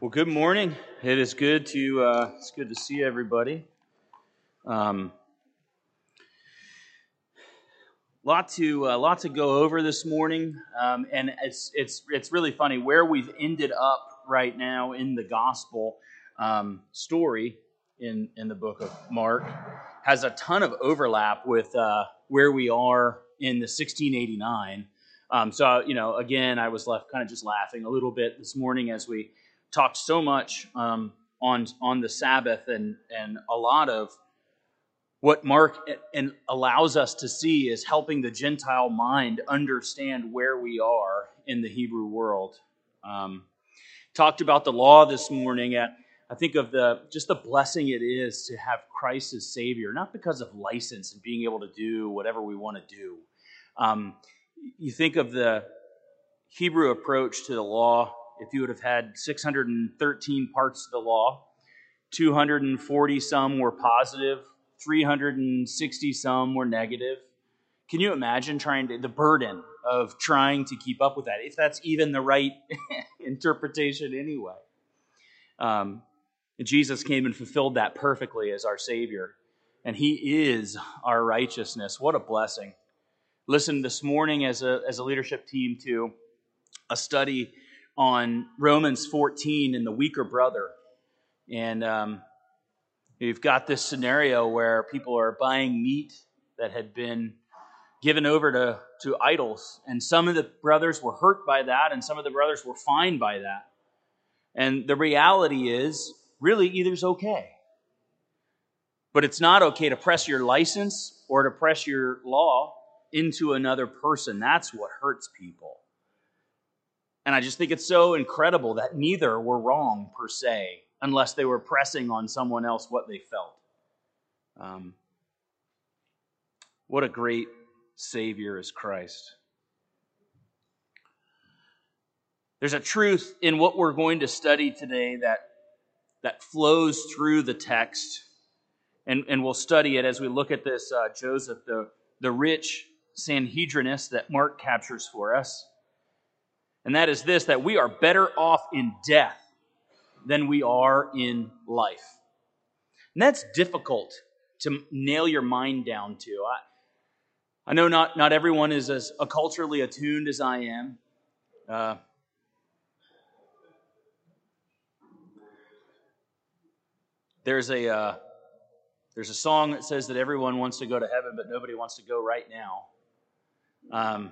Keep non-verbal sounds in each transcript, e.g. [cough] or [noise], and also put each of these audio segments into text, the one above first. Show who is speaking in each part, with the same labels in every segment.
Speaker 1: Well, good morning. It is good to uh, it's good to see everybody. Um, lot to uh, lot to go over this morning, um, and it's it's it's really funny where we've ended up right now in the gospel um, story in in the book of Mark has a ton of overlap with uh, where we are in the 1689. Um, so you know, again, I was left kind of just laughing a little bit this morning as we talked so much um, on on the Sabbath and and a lot of what Mark and allows us to see is helping the Gentile mind understand where we are in the Hebrew world. Um, talked about the law this morning. At I think of the just the blessing it is to have Christ as Savior, not because of license and being able to do whatever we want to do. Um, you think of the Hebrew approach to the law if you would have had 613 parts of the law, 240 some were positive, 360 some were negative. Can you imagine trying to, the burden of trying to keep up with that, if that's even the right [laughs] interpretation anyway? Um, Jesus came and fulfilled that perfectly as our Savior, and He is our righteousness. What a blessing. Listen this morning as a, as a leadership team to a study on Romans 14 and the weaker brother. And um, you've got this scenario where people are buying meat that had been given over to, to idols. And some of the brothers were hurt by that, and some of the brothers were fine by that. And the reality is, really, either's okay. But it's not okay to press your license or to press your law into another person. That's what hurts people. And I just think it's so incredible that neither were wrong per se, unless they were pressing on someone else what they felt. Um, what a great Savior is Christ. There's a truth in what we're going to study today that, that flows through the text, and, and we'll study it as we look at this uh, Joseph, the, the rich Sanhedrinist that Mark captures for us and that is this that we are better off in death than we are in life. And that's difficult to nail your mind down to. I, I know not, not everyone is as culturally attuned as I am. Uh, there's a uh, there's a song that says that everyone wants to go to heaven, but nobody wants to go right now. Um,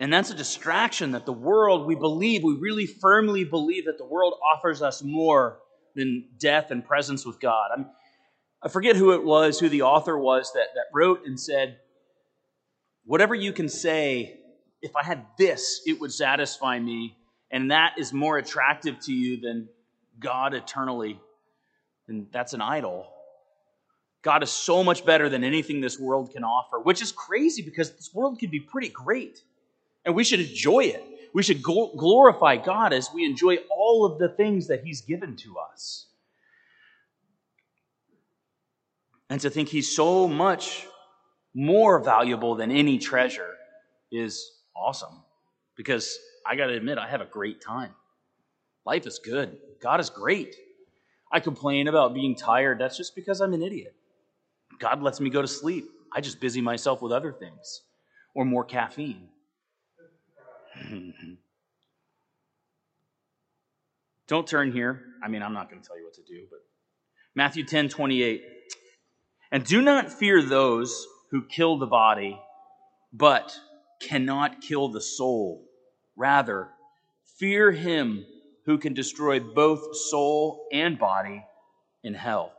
Speaker 1: and that's a distraction that the world, we believe, we really firmly believe that the world offers us more than death and presence with God. I'm, I forget who it was, who the author was that, that wrote and said, Whatever you can say, if I had this, it would satisfy me. And that is more attractive to you than God eternally. And that's an idol. God is so much better than anything this world can offer, which is crazy because this world can be pretty great. And we should enjoy it. We should glorify God as we enjoy all of the things that He's given to us. And to think He's so much more valuable than any treasure is awesome. Because I got to admit, I have a great time. Life is good. God is great. I complain about being tired. That's just because I'm an idiot. God lets me go to sleep. I just busy myself with other things or more caffeine. [clears throat] Don't turn here. I mean, I'm not going to tell you what to do, but Matthew 10 28. And do not fear those who kill the body, but cannot kill the soul. Rather, fear him who can destroy both soul and body in hell.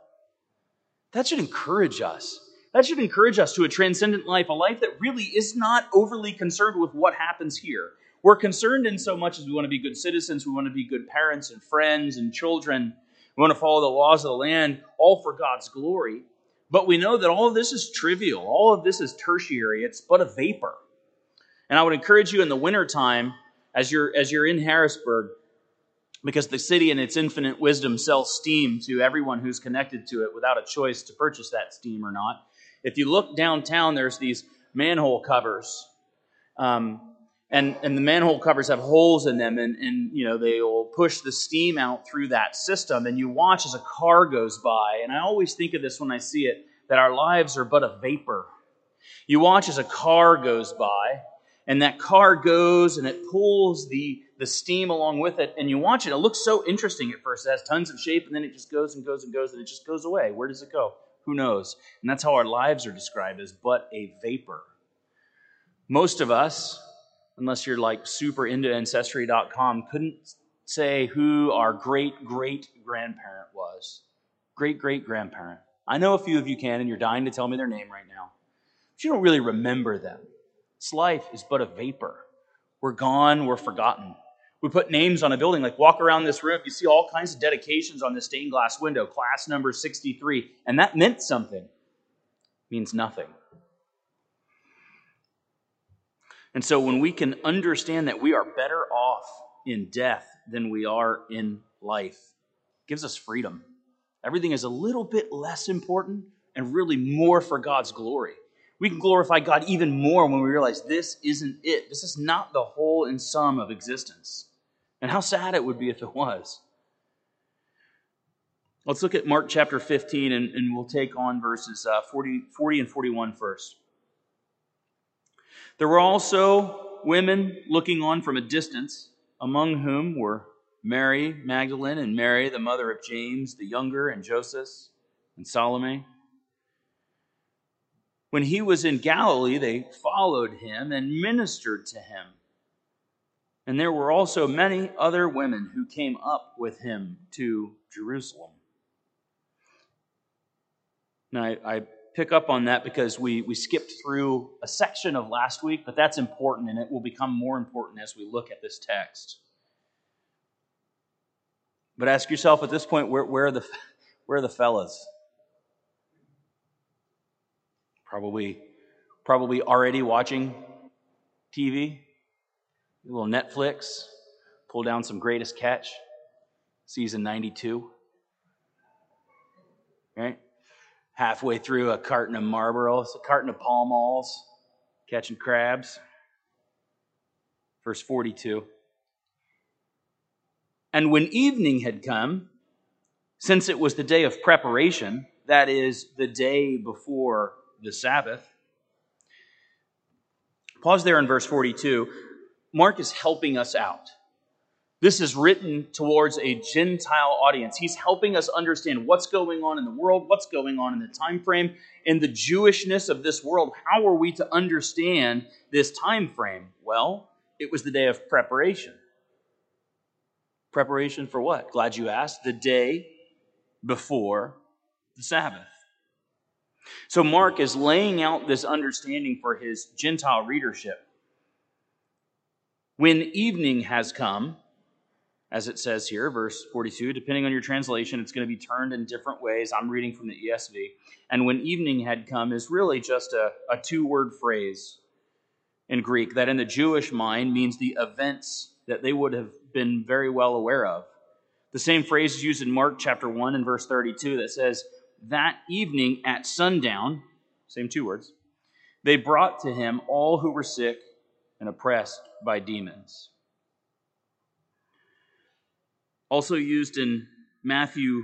Speaker 1: That should encourage us. That should encourage us to a transcendent life, a life that really is not overly concerned with what happens here. We're concerned in so much as we want to be good citizens, we want to be good parents and friends and children. We want to follow the laws of the land, all for God's glory. But we know that all of this is trivial. All of this is tertiary. It's but a vapor. And I would encourage you in the wintertime, as you're as you're in Harrisburg, because the city in its infinite wisdom sells steam to everyone who's connected to it without a choice to purchase that steam or not. If you look downtown, there's these manhole covers. Um, and and the manhole covers have holes in them and and you know they will push the steam out through that system and you watch as a car goes by and i always think of this when i see it that our lives are but a vapor. You watch as a car goes by and that car goes and it pulls the the steam along with it and you watch it it looks so interesting. At first it has tons of shape and then it just goes and goes and goes and it just goes away. Where does it go? Who knows? And that's how our lives are described as but a vapor. Most of us unless you're like super into ancestry.com, couldn't say who our great great grandparent was. Great great grandparent. I know a few of you can, and you're dying to tell me their name right now. But you don't really remember them. This life is but a vapor. We're gone, we're forgotten. We put names on a building, like walk around this room, you see all kinds of dedications on the stained glass window, class number 63, and that meant something. It means nothing. And so when we can understand that we are better off in death than we are in life, gives us freedom. Everything is a little bit less important and really more for God's glory. We can glorify God even more when we realize this isn't it. This is not the whole and sum of existence. And how sad it would be if it was. Let's look at Mark chapter 15, and, and we'll take on verses uh, 40, 40 and 41 first. There were also women looking on from a distance, among whom were Mary Magdalene and Mary, the mother of James the younger, and Joseph and Salome. When he was in Galilee, they followed him and ministered to him. And there were also many other women who came up with him to Jerusalem. Now, I, I pick up on that because we, we skipped through a section of last week, but that's important and it will become more important as we look at this text. But ask yourself at this point where, where, are, the, where are the fellas? Probably, probably already watching TV, a little Netflix, pull down some greatest catch, season 92. Right? Halfway through a carton of Marlboros, a carton of Pall Malls, catching crabs. Verse 42. And when evening had come, since it was the day of preparation, that is, the day before the Sabbath, pause there in verse 42. Mark is helping us out. This is written towards a Gentile audience. He's helping us understand what's going on in the world, what's going on in the time frame, and the Jewishness of this world. How are we to understand this time frame? Well, it was the day of preparation. Preparation for what? Glad you asked. The day before the Sabbath. So Mark is laying out this understanding for his Gentile readership. When evening has come, as it says here, verse 42. Depending on your translation, it's going to be turned in different ways. I'm reading from the ESV. And when evening had come is really just a, a two word phrase in Greek that in the Jewish mind means the events that they would have been very well aware of. The same phrase is used in Mark chapter 1 and verse 32 that says, That evening at sundown, same two words, they brought to him all who were sick and oppressed by demons also used in Matthew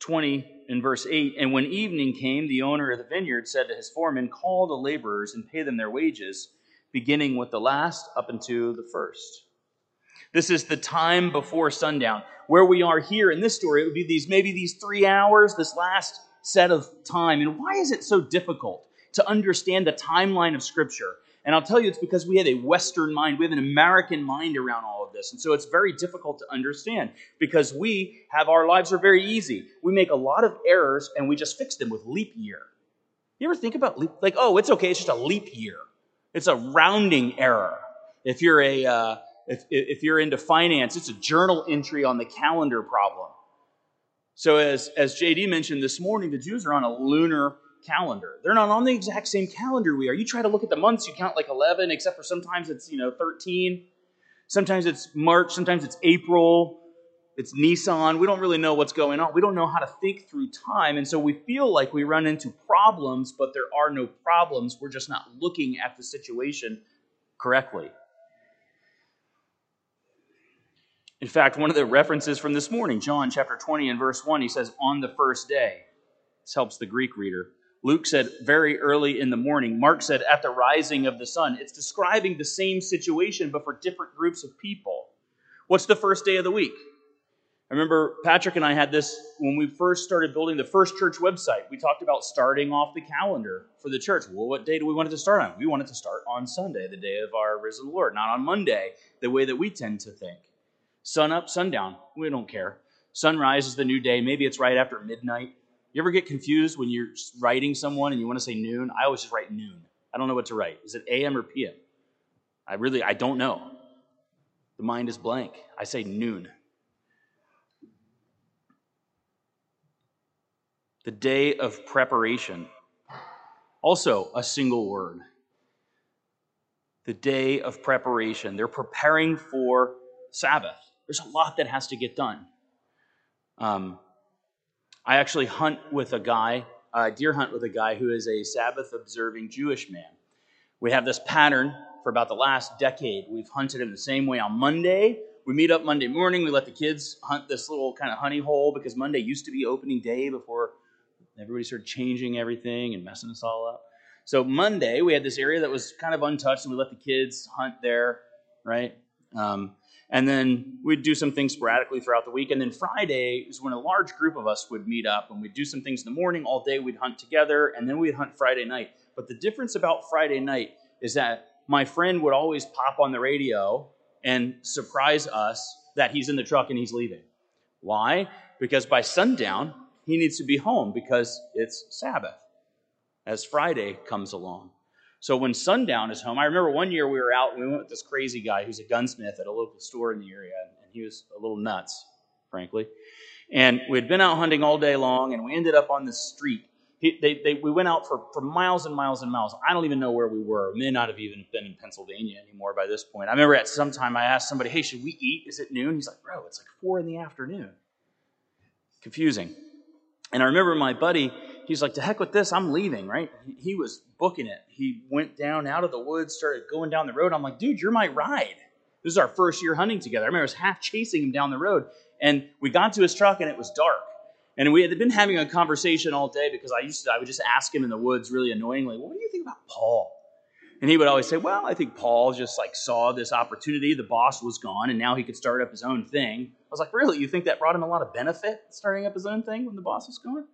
Speaker 1: 20 in verse 8. And when evening came, the owner of the vineyard said to his foreman, Call the laborers and pay them their wages, beginning with the last up unto the first. This is the time before sundown. Where we are here in this story, it would be these maybe these three hours, this last set of time. And why is it so difficult to understand the timeline of Scripture? And I'll tell you, it's because we have a Western mind, we have an American mind around all of this. And so it's very difficult to understand because we have our lives are very easy. We make a lot of errors and we just fix them with leap year. You ever think about leap? Like, oh, it's okay, it's just a leap year. It's a rounding error. If you're a uh, if, if you're into finance, it's a journal entry on the calendar problem. So as as JD mentioned this morning, the Jews are on a lunar calendar. They're not on the exact same calendar we are. You try to look at the months, you count like 11, except for sometimes it's, you know, 13. Sometimes it's March, sometimes it's April, it's Nisan. We don't really know what's going on. We don't know how to think through time. And so we feel like we run into problems, but there are no problems. We're just not looking at the situation correctly. In fact, one of the references from this morning, John chapter 20 and verse 1, he says, on the first day. This helps the Greek reader. Luke said very early in the morning. Mark said at the rising of the sun. It's describing the same situation, but for different groups of people. What's the first day of the week? I remember Patrick and I had this when we first started building the first church website. We talked about starting off the calendar for the church. Well, what day do we want it to start on? We want it to start on Sunday, the day of our risen Lord, not on Monday, the way that we tend to think. Sun up, sundown, we don't care. Sunrise is the new day. Maybe it's right after midnight. You ever get confused when you're writing someone and you want to say noon? I always just write noon. I don't know what to write. Is it AM or PM? I really, I don't know. The mind is blank. I say noon. the day of preparation. Also, a single word. The day of preparation. They're preparing for Sabbath. There's a lot that has to get done. Um, I actually hunt with a guy, uh, deer hunt with a guy who is a Sabbath observing Jewish man. We have this pattern for about the last decade. We've hunted in the same way on Monday. We meet up Monday morning. We let the kids hunt this little kind of honey hole because Monday used to be opening day before Everybody started changing everything and messing us all up. So Monday, we had this area that was kind of untouched, and we let the kids hunt there, right? Um, and then we'd do some things sporadically throughout the week. And then Friday is when a large group of us would meet up, and we'd do some things in the morning. All day we'd hunt together, and then we'd hunt Friday night. But the difference about Friday night is that my friend would always pop on the radio and surprise us that he's in the truck and he's leaving. Why? Because by sundown, he needs to be home because it's Sabbath as Friday comes along. So when sundown is home, I remember one year we were out and we went with this crazy guy who's a gunsmith at a local store in the area, and he was a little nuts, frankly. And we had been out hunting all day long, and we ended up on the street. He, they, they, we went out for, for miles and miles and miles. I don't even know where we were. We may not have even been in Pennsylvania anymore by this point. I remember at some time I asked somebody, hey, should we eat? Is it noon? He's like, bro, it's like four in the afternoon. Confusing. And I remember my buddy, he's like, to heck with this, I'm leaving, right? He was booking it. He went down out of the woods, started going down the road. I'm like, dude, you're my ride. This is our first year hunting together. I remember I was half chasing him down the road. And we got to his truck and it was dark. And we had been having a conversation all day because I used to, I would just ask him in the woods really annoyingly, well, what do you think about Paul? And he would always say, Well, I think Paul just like saw this opportunity. The boss was gone, and now he could start up his own thing. I was like, Really? You think that brought him a lot of benefit, starting up his own thing when the boss was gone?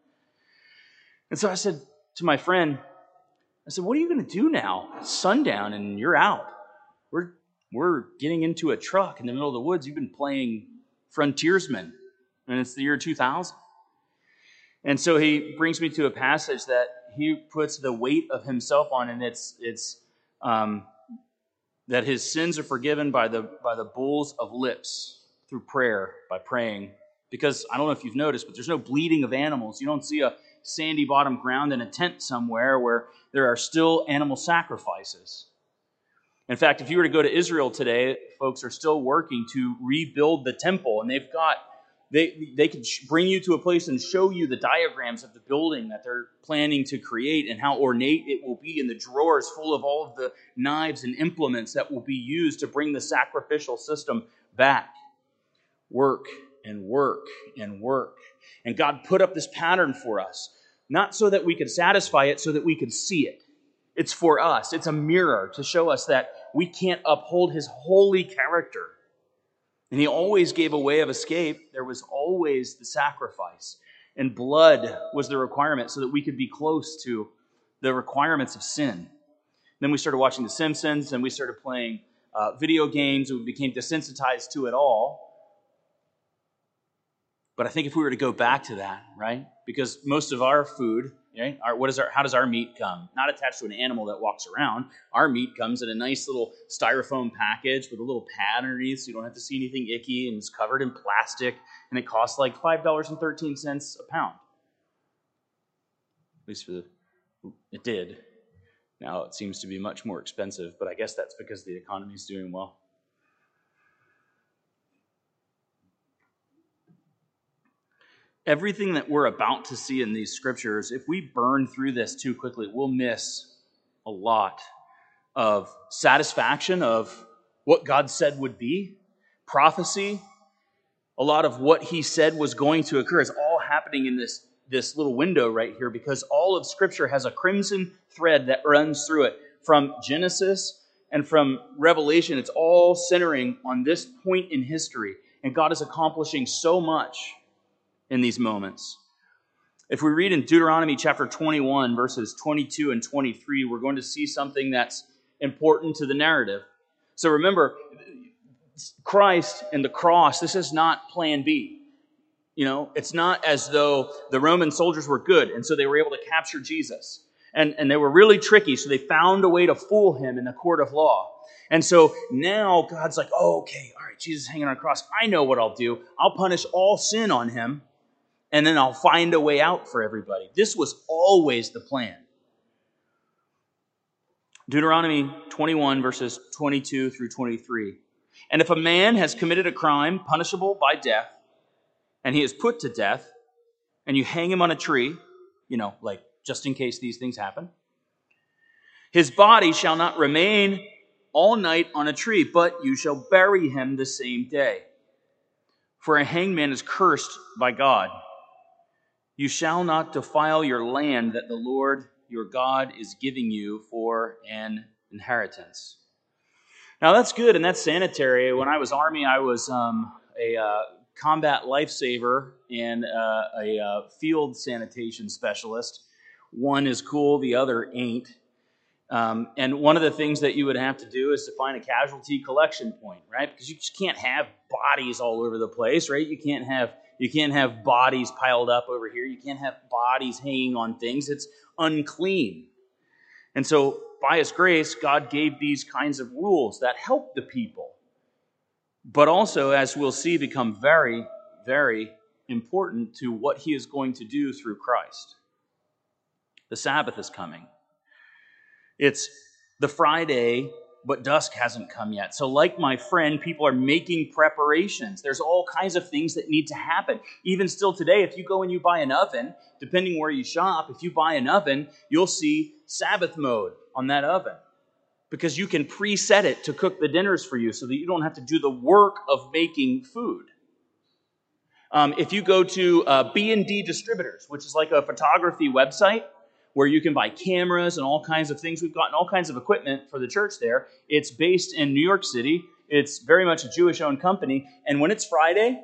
Speaker 1: And so I said to my friend, I said, What are you going to do now? It's sundown, and you're out. We're, we're getting into a truck in the middle of the woods. You've been playing frontiersman, and it's the year 2000. And so he brings me to a passage that he puts the weight of himself on, and it's, it's um, that his sins are forgiven by the, by the bulls of lips through prayer, by praying. Because I don't know if you've noticed, but there's no bleeding of animals. You don't see a sandy bottom ground in a tent somewhere where there are still animal sacrifices. In fact, if you were to go to Israel today, folks are still working to rebuild the temple, and they've got they, they can bring you to a place and show you the diagrams of the building that they're planning to create and how ornate it will be, and the drawers full of all of the knives and implements that will be used to bring the sacrificial system back. Work and work and work. And God put up this pattern for us, not so that we could satisfy it, so that we could see it. It's for us, it's a mirror to show us that we can't uphold His holy character and he always gave a way of escape. There was always the sacrifice. And blood was the requirement so that we could be close to the requirements of sin. Then we started watching The Simpsons and we started playing uh, video games and we became desensitized to it all. But I think if we were to go back to that, right? Because most of our food Right? Our, what is our, how does our meat come? Not attached to an animal that walks around. Our meat comes in a nice little styrofoam package with a little pad underneath so you don't have to see anything icky and it's covered in plastic and it costs like $5.13 a pound. At least for the, it did. Now it seems to be much more expensive, but I guess that's because the economy is doing well. Everything that we're about to see in these scriptures, if we burn through this too quickly, we'll miss a lot of satisfaction of what God said would be, prophecy, a lot of what he said was going to occur is all happening in this, this little window right here because all of Scripture has a crimson thread that runs through it. From Genesis and from Revelation, it's all centering on this point in history. And God is accomplishing so much in these moments. If we read in Deuteronomy chapter 21, verses 22 and 23, we're going to see something that's important to the narrative. So remember, Christ and the cross, this is not plan B. You know, it's not as though the Roman soldiers were good and so they were able to capture Jesus. And, and they were really tricky, so they found a way to fool him in the court of law. And so now God's like, oh, okay, all right, Jesus hanging on a cross. I know what I'll do. I'll punish all sin on him, and then I'll find a way out for everybody. This was always the plan. Deuteronomy 21, verses 22 through 23. And if a man has committed a crime punishable by death, and he is put to death, and you hang him on a tree, you know, like just in case these things happen, his body shall not remain all night on a tree, but you shall bury him the same day. For a hangman is cursed by God. You shall not defile your land that the Lord your God is giving you for an inheritance. Now that's good and that's sanitary. When I was Army, I was um, a uh, combat lifesaver and uh, a uh, field sanitation specialist. One is cool, the other ain't. Um, and one of the things that you would have to do is to find a casualty collection point, right? Because you just can't have bodies all over the place, right? You can't have you can't have bodies piled up over here. You can't have bodies hanging on things. It's unclean. And so by His grace, God gave these kinds of rules that help the people, but also, as we'll see, become very, very important to what He is going to do through Christ. The Sabbath is coming. It's the Friday but dusk hasn't come yet. So, like my friend, people are making preparations. There's all kinds of things that need to happen. Even still today, if you go and you buy an oven, depending where you shop, if you buy an oven, you'll see Sabbath mode on that oven because you can preset it to cook the dinners for you so that you don't have to do the work of making food. Um, if you go to uh, B&H Distributors, which is like a photography website, where you can buy cameras and all kinds of things. We've gotten all kinds of equipment for the church there. It's based in New York City. It's very much a Jewish owned company. And when it's Friday,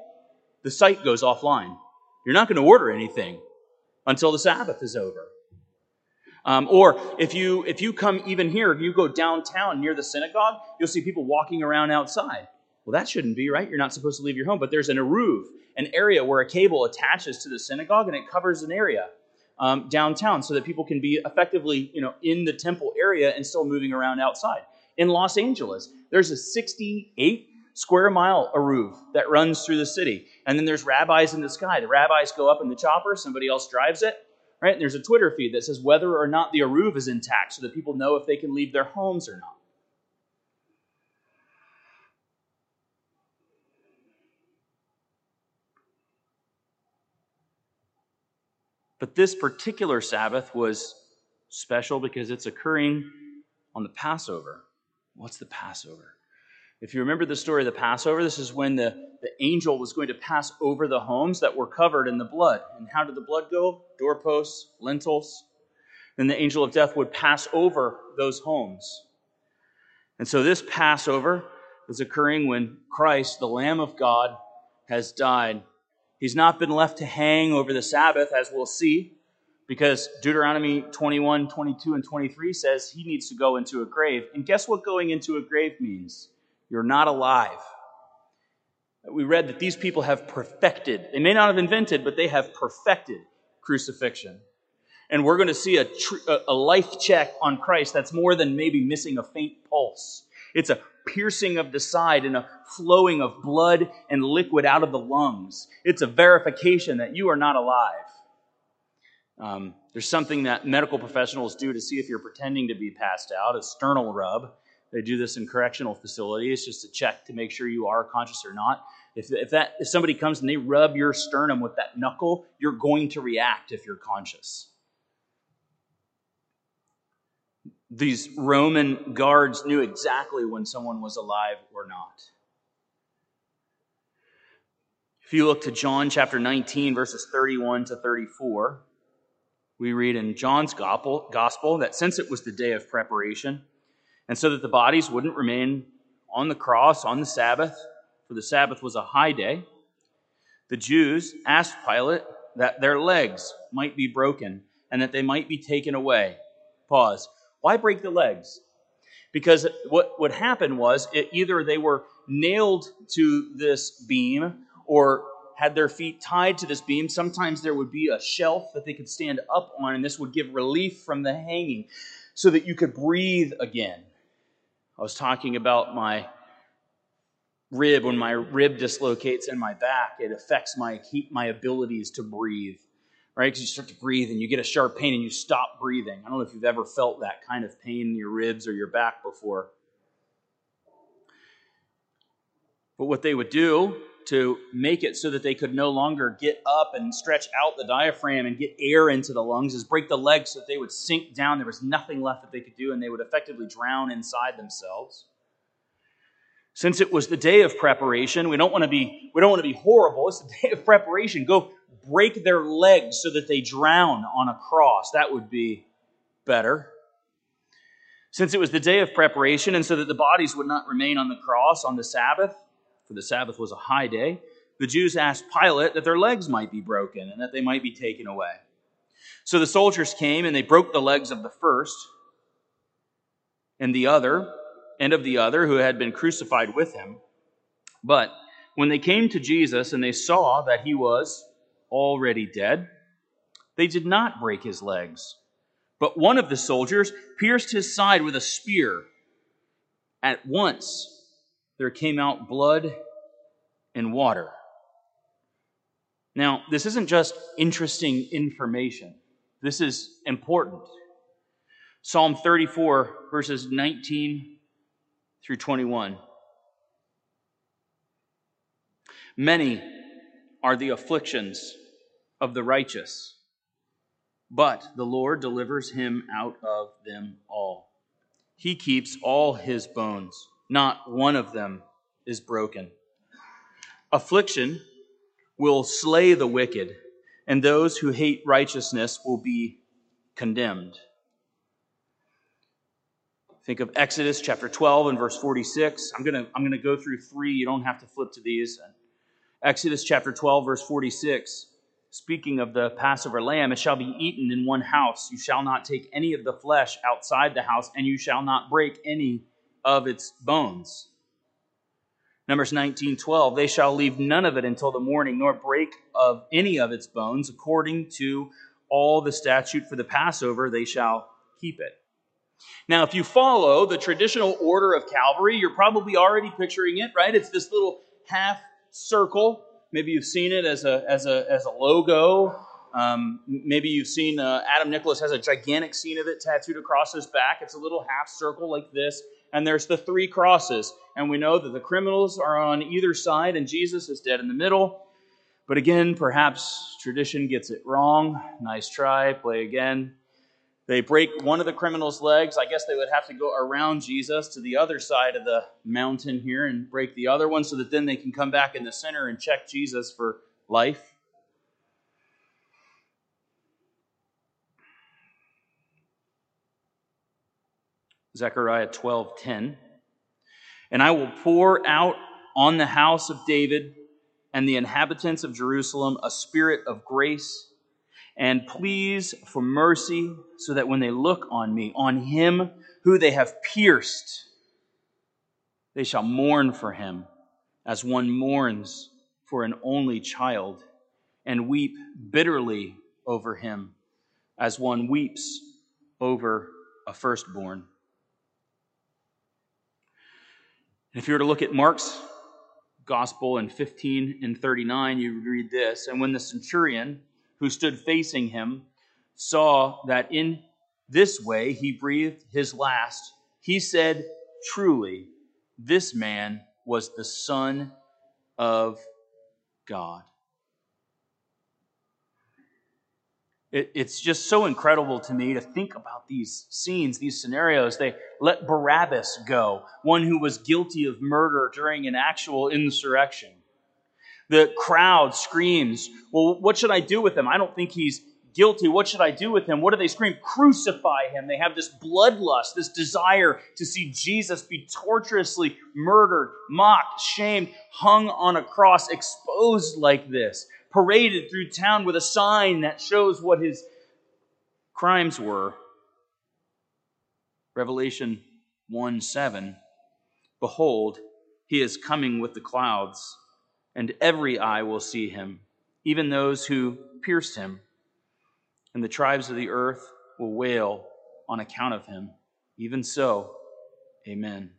Speaker 1: the site goes offline. You're not going to order anything until the Sabbath is over. Um, or if you if you come even here, if you go downtown near the synagogue, you'll see people walking around outside. Well, that shouldn't be right. You're not supposed to leave your home. But there's an eruv, an area where a cable attaches to the synagogue and it covers an area um, downtown so that people can be effectively, you know, in the temple area and still moving around outside. In Los Angeles, there's a 68 square mile eruv that runs through the city. And then there's rabbis in the sky. The rabbis go up in the chopper, somebody else drives it, right? And there's a Twitter feed that says whether or not the eruv is intact so that people know if they can leave their homes or not. But this particular Sabbath was special because it's occurring on the Passover. What's the Passover? If you remember the story of the Passover, this is when the, the angel was going to pass over the homes that were covered in the blood. And how did the blood go? Doorposts, lintels. Then the angel of death would pass over those homes. And so this Passover is occurring when Christ, the Lamb of God, has died He's not been left to hang over the Sabbath, as we'll see, because Deuteronomy 21, 22, and 23 says he needs to go into a grave. And guess what going into a grave means? You're not alive. We read that these people have perfected, they may not have invented, but they have perfected crucifixion. And we're going to see a, tr- a life check on Christ that's more than maybe missing a faint pulse. It's a piercing of the side and a flowing of blood and liquid out of the lungs. It's a verification that you are not alive. Um, there's something that medical professionals do to see if you're pretending to be passed out, a sternal rub. They do this in correctional facilities just to check to make sure you are conscious or not. If, if, that, if somebody comes and they rub your sternum with that knuckle, you're going to react if you're conscious. These Roman guards knew exactly when someone was alive or not. If you look to John chapter 19, verses 31 to 34, we read in John's gospel that since it was the day of preparation, and so that the bodies wouldn't remain on the cross on the Sabbath, for the Sabbath was a high day, the Jews asked Pilate that their legs might be broken and that they might be taken away. Pause. Why break the legs? Because what would happen was it, either they were nailed to this beam or had their feet tied to this beam. Sometimes there would be a shelf that they could stand up on, and this would give relief from the hanging so that you could breathe again. I was talking about my rib. When my rib dislocates in my back, it affects my, my abilities to breathe, right? Because you start to breathe and you get a sharp pain and you stop breathing. I don't know if you've ever felt that kind of pain in your ribs or your back before. But what they would do to make it so that they could no longer get up and stretch out the diaphragm and get air into the lungs is break the legs so that they would sink down. There was nothing left that they could do, and they would effectively drown inside themselves. Since it was the day of preparation, we don't want to be we don't want to be horrible. It's the day of preparation. Go break their legs so that they drown on a cross. That would be better. Since it was the day of preparation, and so that the bodies would not remain on the cross on the Sabbath, for the Sabbath was a high day, the Jews asked Pilate that their legs might be broken and that they might be taken away. So the soldiers came and they broke the legs of the first and the other, and of the other who had been crucified with him. But when they came to Jesus and they saw that he was already dead, they did not break his legs. But one of the soldiers pierced his side with a spear. At once, there came out blood and water. Now, this isn't just interesting information, this is important. Psalm 34, verses 19 through 21. Many are the afflictions of the righteous, but the Lord delivers him out of them all. He keeps all his bones not one of them is broken. Affliction will slay the wicked, and those who hate righteousness will be condemned. Think of Exodus chapter 12 and verse 46. I'm going to I'm going to go through three. You don't have to flip to these. Exodus chapter 12, verse 46. Speaking of the Passover lamb, it shall be eaten in one house. You shall not take any of the flesh outside the house, and you shall not break any of its bones. Numbers 19, 12, they shall leave none of it until the morning, nor break of any of its bones, according to all the statute for the Passover, they shall keep it. Now, if you follow the traditional order of Calvary, you're probably already picturing it, right? It's this little half circle. Maybe you've seen it as a, as a, as a logo. Um, maybe you've seen uh, Adam Nicholas has a gigantic scene of it tattooed across his back. It's a little half circle like this and there's the three crosses. And we know that the criminals are on either side, and Jesus is dead in the middle. But again, perhaps tradition gets it wrong. Nice try, play again. They break one of the criminals' legs. I guess they would have to go around Jesus to the other side of the mountain here and break the other one so that then they can come back in the center and check Jesus for life. Zechariah 12:10. And I will pour out on the house of David and the inhabitants of Jerusalem a spirit of grace and pleas for mercy, so that when they look on me, on him who they have pierced, they shall mourn for him as one mourns for an only child, and weep bitterly over him as one weeps over a firstborn. If you were to look at Mark's gospel in 15 and 39, you read this And when the centurion who stood facing him saw that in this way he breathed his last, he said, Truly, this man was the Son of God. it, it's just so incredible to me to think about these scenes, these scenarios. They let Barabbas go, one who was guilty of murder during an actual insurrection. The crowd screams, Well, what should I do with him? I don't think he's guilty. What should I do with him? What do they scream? Crucify him. They have this bloodlust, this desire to see Jesus be torturously murdered, mocked, shamed, hung on a cross, exposed like this, paraded through town with a sign that shows what his crimes were. Revelation 1 7 Behold, he is coming with the clouds, and every eye will see him, even those who pierced him and the tribes of the earth will wail on account of him. Even so, amen.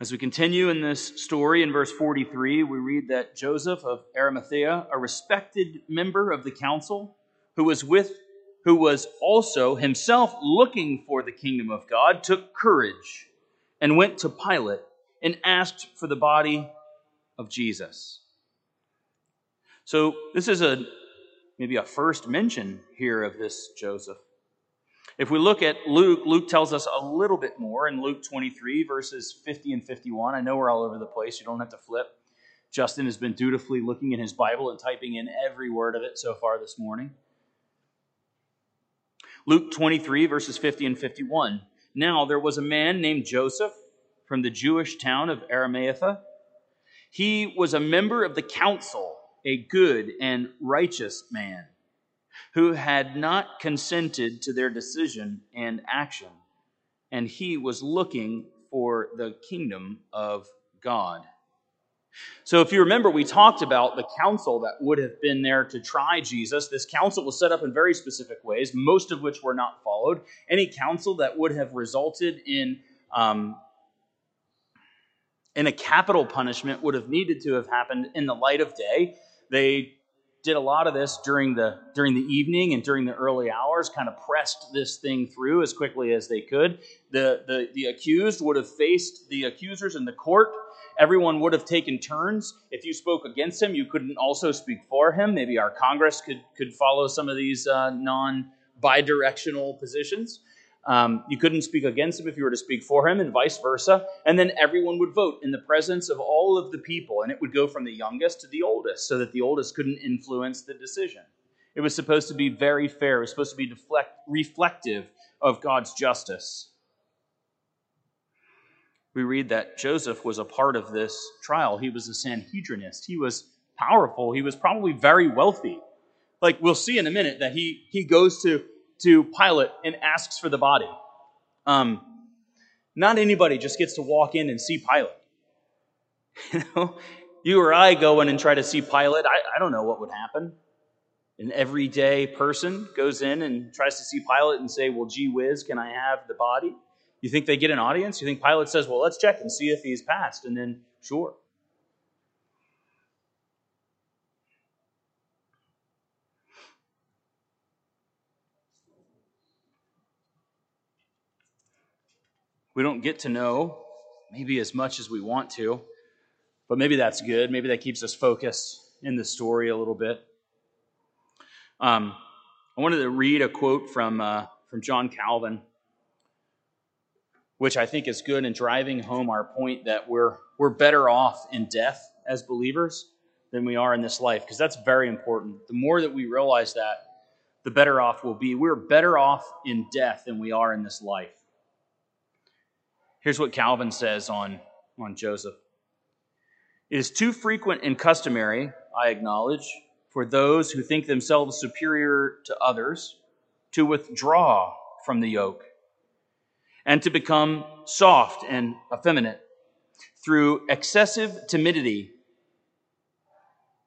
Speaker 1: As we continue in this story in verse 43, we read that Joseph of Arimathea, a respected member of the council, who was with who was also himself looking for the kingdom of God, took courage and went to Pilate and asked for the body of Jesus. So, this is a maybe a first mention here of this Joseph. If we look at Luke, Luke tells us a little bit more in Luke 23, verses 50 and 51. I know we're all over the place. You don't have to flip. Justin has been dutifully looking in his Bible and typing in every word of it so far this morning. Luke 23, verses 50 and 51. Now there was a man named Joseph from the Jewish town of Arimathea. He was a member of the council a good and righteous man who had not consented to their decision and action, and he was looking for the kingdom of God. So, if you remember, we talked about the council that would have been there to try Jesus. This council was set up in very specific ways, most of which were not followed. Any council that would have resulted in um, in a capital punishment would have needed to have happened in the light of day. They did a lot of this during the during the evening and during the early hours kind of pressed this thing through as quickly as they could. The, the the accused would have faced the accusers in the court. Everyone would have taken turns. If you spoke against him you couldn't also speak for him. Maybe our congress could could follow some of these uh, non bi-directional positions um, you couldn't speak against him if you were to speak for him, and vice versa. And then everyone would vote in the presence of all of the people, and it would go from the youngest to the oldest, so that the oldest couldn't influence the decision. It was supposed to be very fair, it was supposed to be deflect, reflective of God's justice. We read that Joseph was a part of this trial. He was a Sanhedrinist. He was powerful. He was probably very wealthy. Like we'll see in a minute that he, he goes to to Pilate and asks for the body. Um, not anybody just gets to walk in and see Pilate. [laughs] You know, you or I go in and try to see Pilate. I, I don't know what would happen. An everyday person goes in and tries to see Pilate and say, Well, gee whiz, can I have the body? You think they get an audience? You think Pilate says, Well, let's check and see if he's passed? And then, sure. We don't get to know maybe as much as we want to, but maybe that's good. Maybe that keeps us focused in the story a little bit. Um, I wanted to read a quote from, uh, from John Calvin, which I think is good in driving home our point that we're, we're better off in death as believers than we are in this life, because that's very important. The more that we realize that, the better off we'll be. We're better off in death than we are in this life. Here's what Calvin says on, on Joseph It is too frequent and customary, I acknowledge, for those who think themselves superior to others to withdraw from the yoke and to become soft and effeminate through excessive timidity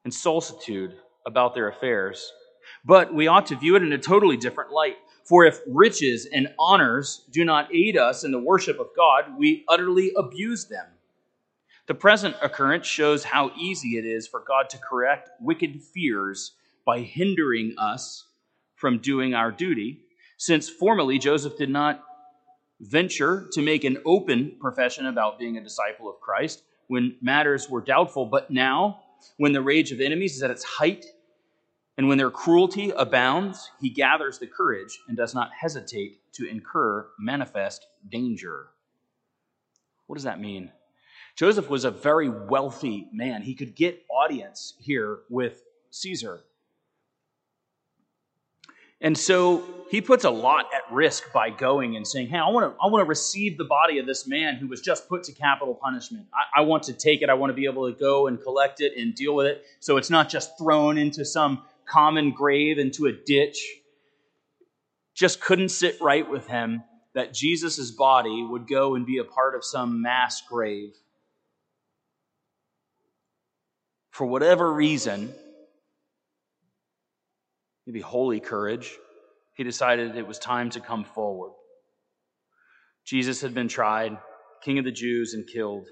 Speaker 1: and solicitude about their affairs. But we ought to view it in a totally different light. For if riches and honors do not aid us in the worship of God, we utterly abuse them. The present occurrence shows how easy it is for God to correct wicked fears by hindering us from doing our duty, since formerly Joseph did not venture to make an open profession about being a disciple of Christ when matters were doubtful, but now, when the rage of enemies is at its height, and when their cruelty abounds, he gathers the courage and does not hesitate to incur manifest danger. What does that mean? Joseph was a very wealthy man. He could get audience here with Caesar. And so he puts a lot at risk by going and saying, Hey, I want to I want to receive the body of this man who was just put to capital punishment. I, I, want to take it. I want to be able to go and collect it and deal with it. So it's not just thrown into some common grave, into a ditch. Just couldn't sit right with him that Jesus' body would go and be a part of some mass grave. For whatever reason, maybe holy courage, he decided it was time to come forward. Jesus had been tried, king of the Jews, and killed.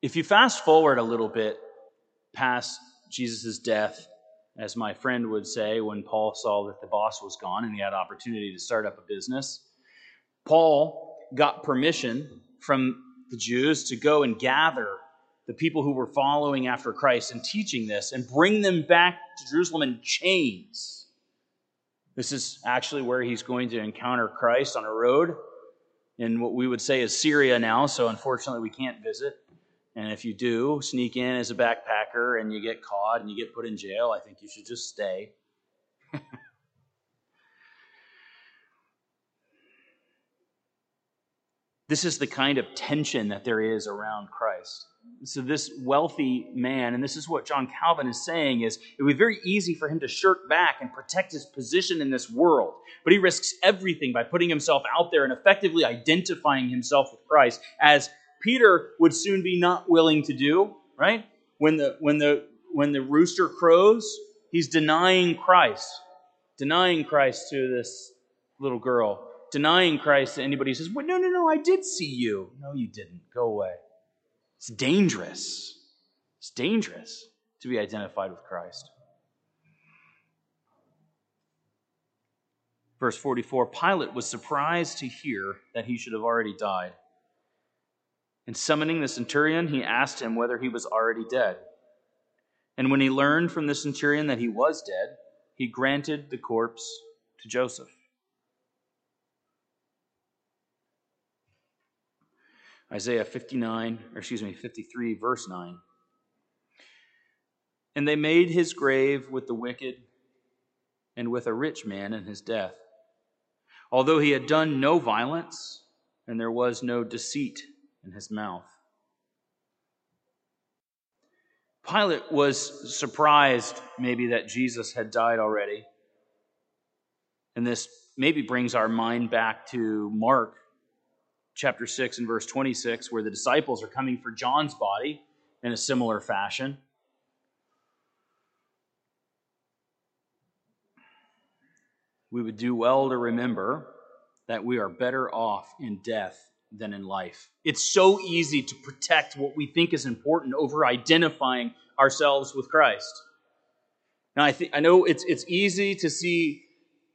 Speaker 1: If you fast forward a little bit past Jesus' death, as my friend would say when Paul saw that the boss was gone and he had opportunity to start up a business, Paul got permission from the Jews to go and gather the people who were following after Christ and teaching this and bring them back to Jerusalem in chains. This is actually where he's going to encounter Christ on a road in what we would say is Syria now, so unfortunately we can't visit. And if you do sneak in as a backpacker and you get caught and you get put in jail, I think you should just stay. [laughs] this is the kind of tension that there is around Christ so this wealthy man and this is what john calvin is saying is it would be very easy for him to shirk back and protect his position in this world but he risks everything by putting himself out there and effectively identifying himself with christ as peter would soon be not willing to do right when the when the when the rooster crows he's denying christ denying christ to this little girl denying christ to anybody who says well, no no no i did see you no you didn't go away it's dangerous. It's dangerous to be identified with Christ. Verse 44 Pilate was surprised to hear that he should have already died. And summoning the centurion, he asked him whether he was already dead. And when he learned from the centurion that he was dead, he granted the corpse to Joseph. Isaiah 59, or excuse me, 53, verse 9. And they made his grave with the wicked and with a rich man in his death, although he had done no violence and there was no deceit his mouth. Pilate was surprised, maybe, that Jesus had died already. And this maybe brings our mind back to Mark chapter 6 and verse 26, where the disciples are coming for John's body in a similar fashion. We would do well to remember that we are better off in death than in life. It's so easy to protect what we think is important over identifying ourselves with Christ. Now, I, think, I know it's, it's easy to see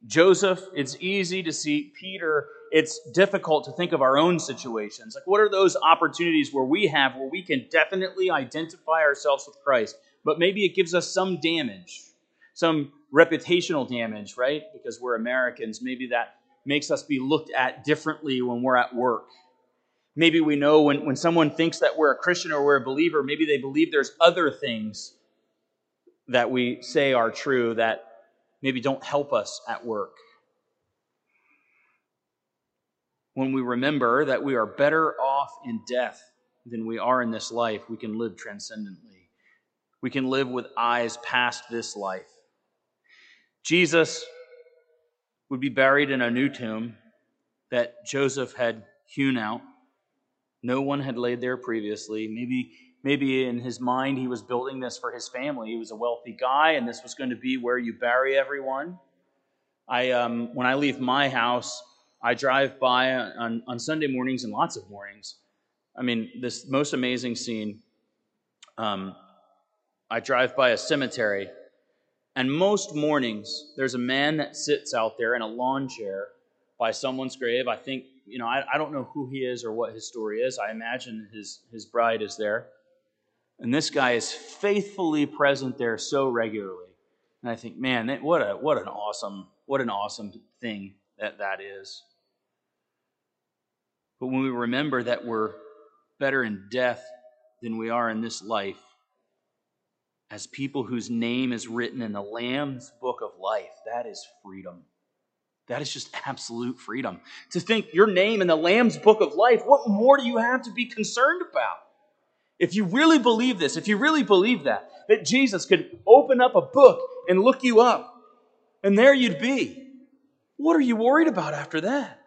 Speaker 1: Joseph, it's easy to see Peter it's difficult to think of our own situations. Like, what are those opportunities where we have, where we can definitely identify ourselves with Christ, but maybe it gives us some damage, some reputational damage, right? Because we're Americans. Maybe that makes us be looked at differently when we're at work. Maybe we know when, when someone thinks that we're a Christian or we're a believer, maybe they believe there's other things that we say are true that maybe don't help us at work when we remember that we are better off in death than we are in this life, we can live transcendently. We can live with eyes past this life. Jesus would be buried in a new tomb that Joseph had hewn out. No one had laid there previously. Maybe, maybe in his mind he was building this for his family. He was a wealthy guy, and this was going to be where you bury everyone. I, um, when I leave my house, I drive by on, on Sunday mornings and lots of mornings. I mean, this most amazing scene. Um, I drive by a cemetery, and most mornings there's a man that sits out there in a lawn chair by someone's grave. I think, you know, I, I don't know who he is or what his story is. I imagine his, his bride is there. And this guy is faithfully present there so regularly. And I think, man, what a what an awesome what an awesome thing that that is. But when we remember that we're better in death than we are in this life, as people whose name is written in the Lamb's book of life, that is freedom. That is just absolute freedom. To think your name in the Lamb's book of life, what more do you have to be concerned about? If you really believe this, if you really believe that, that Jesus could open up a book and look you up, and there you'd be, what are you worried about after that?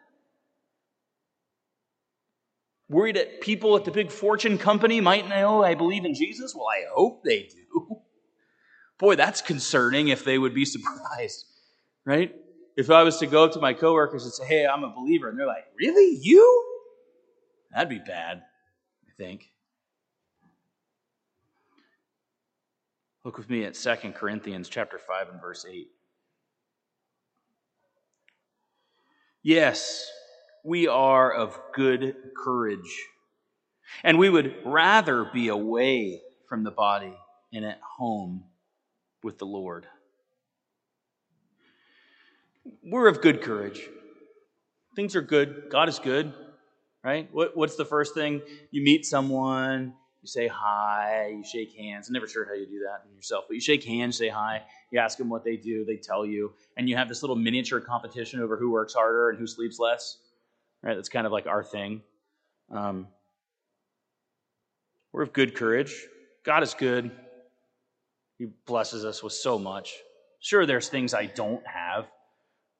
Speaker 1: Worried that people at the big fortune company might know I believe in Jesus? Well, I hope they do. [laughs] Boy, that's concerning if they would be [laughs] surprised, right? If I was to go up to my coworkers and say, hey, I'm a believer, and they're like, really? You? That'd be bad, I think. Look with me at 2 Corinthians chapter 5 and verse 8. Yes, we are of good courage, and we would rather be away from the body and at home with the Lord we're of good courage. Things are good. God is good, right? What, what's the first thing? You meet someone, you say hi, you shake hands. I'm never sure how you do that in yourself, but you shake hands, say hi, you ask them what they do, they tell you, and you have this little miniature competition over who works harder and who sleeps less, right? That's kind of like our thing. Um, we're of good courage. God is good. He blesses us with so much. Sure, there's things I don't have.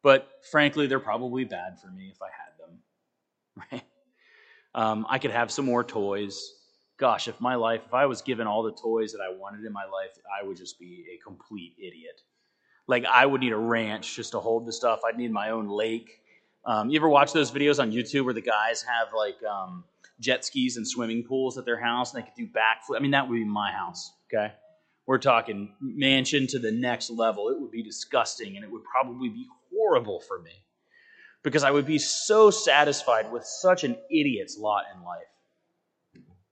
Speaker 1: But frankly, they're probably bad for me if I had them. [laughs] Right? Um, I could have some more toys. Gosh, if my life, if I was given all the toys that I wanted in my life, I would just be a complete idiot. Like, I would need a ranch just to hold the stuff. I'd need my own lake. Um, you ever watch those videos on YouTube where the guys have like um, jet skis and swimming pools at their house and they could do backflip? I mean, that would be my house, okay? We're talking mansion to the next level. It would be disgusting and it would probably be horrible for me because I would be so satisfied with such an idiot's lot in life.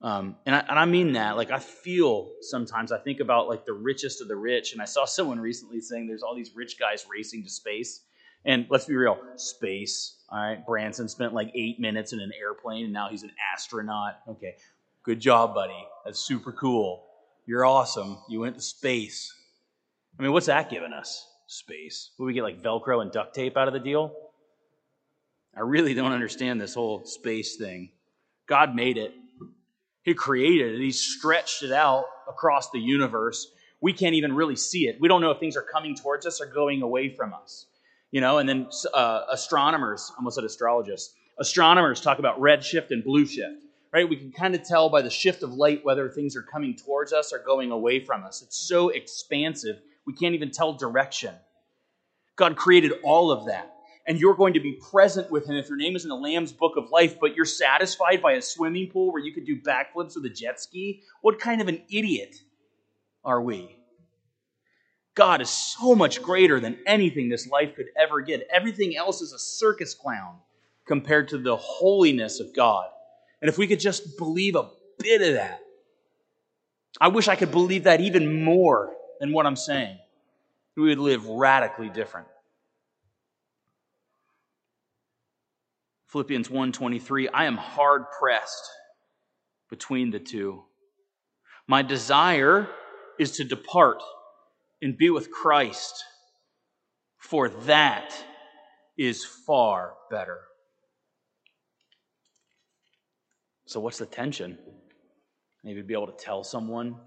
Speaker 1: Um, and, I, and I mean that. Like, I feel sometimes, I think about like the richest of the rich. And I saw someone recently saying there's all these rich guys racing to space. And let's be real space. All right. Branson spent like eight minutes in an airplane and now he's an astronaut. Okay. Good job, buddy. That's super cool. You're awesome. You went to space. I mean, what's that giving us? Space. Will we get like Velcro and duct tape out of the deal? I really don't understand this whole space thing. God made it, He created it, He stretched it out across the universe. We can't even really see it. We don't know if things are coming towards us or going away from us. You know, and then uh, astronomers, almost said astrologists, astronomers talk about redshift and blue shift, right? We can kind of tell by the shift of light whether things are coming towards us or going away from us. It's so expansive we can't even tell direction. God created all of that. And you're going to be present with Him if your name is in the Lamb's Book of Life, but you're satisfied by a swimming pool where you could do backflips with a jet ski? What kind of an idiot are we? God is so much greater than anything this life could ever get. Everything else is a circus clown compared to the holiness of God. And if we could just believe a bit of that, I wish I could believe that even more than what I'm saying. We would live radically different. Philippians 1:23 I am hard pressed between the two. My desire is to depart and be with Christ, for that is far better. So, what's the tension? Maybe be able to tell someone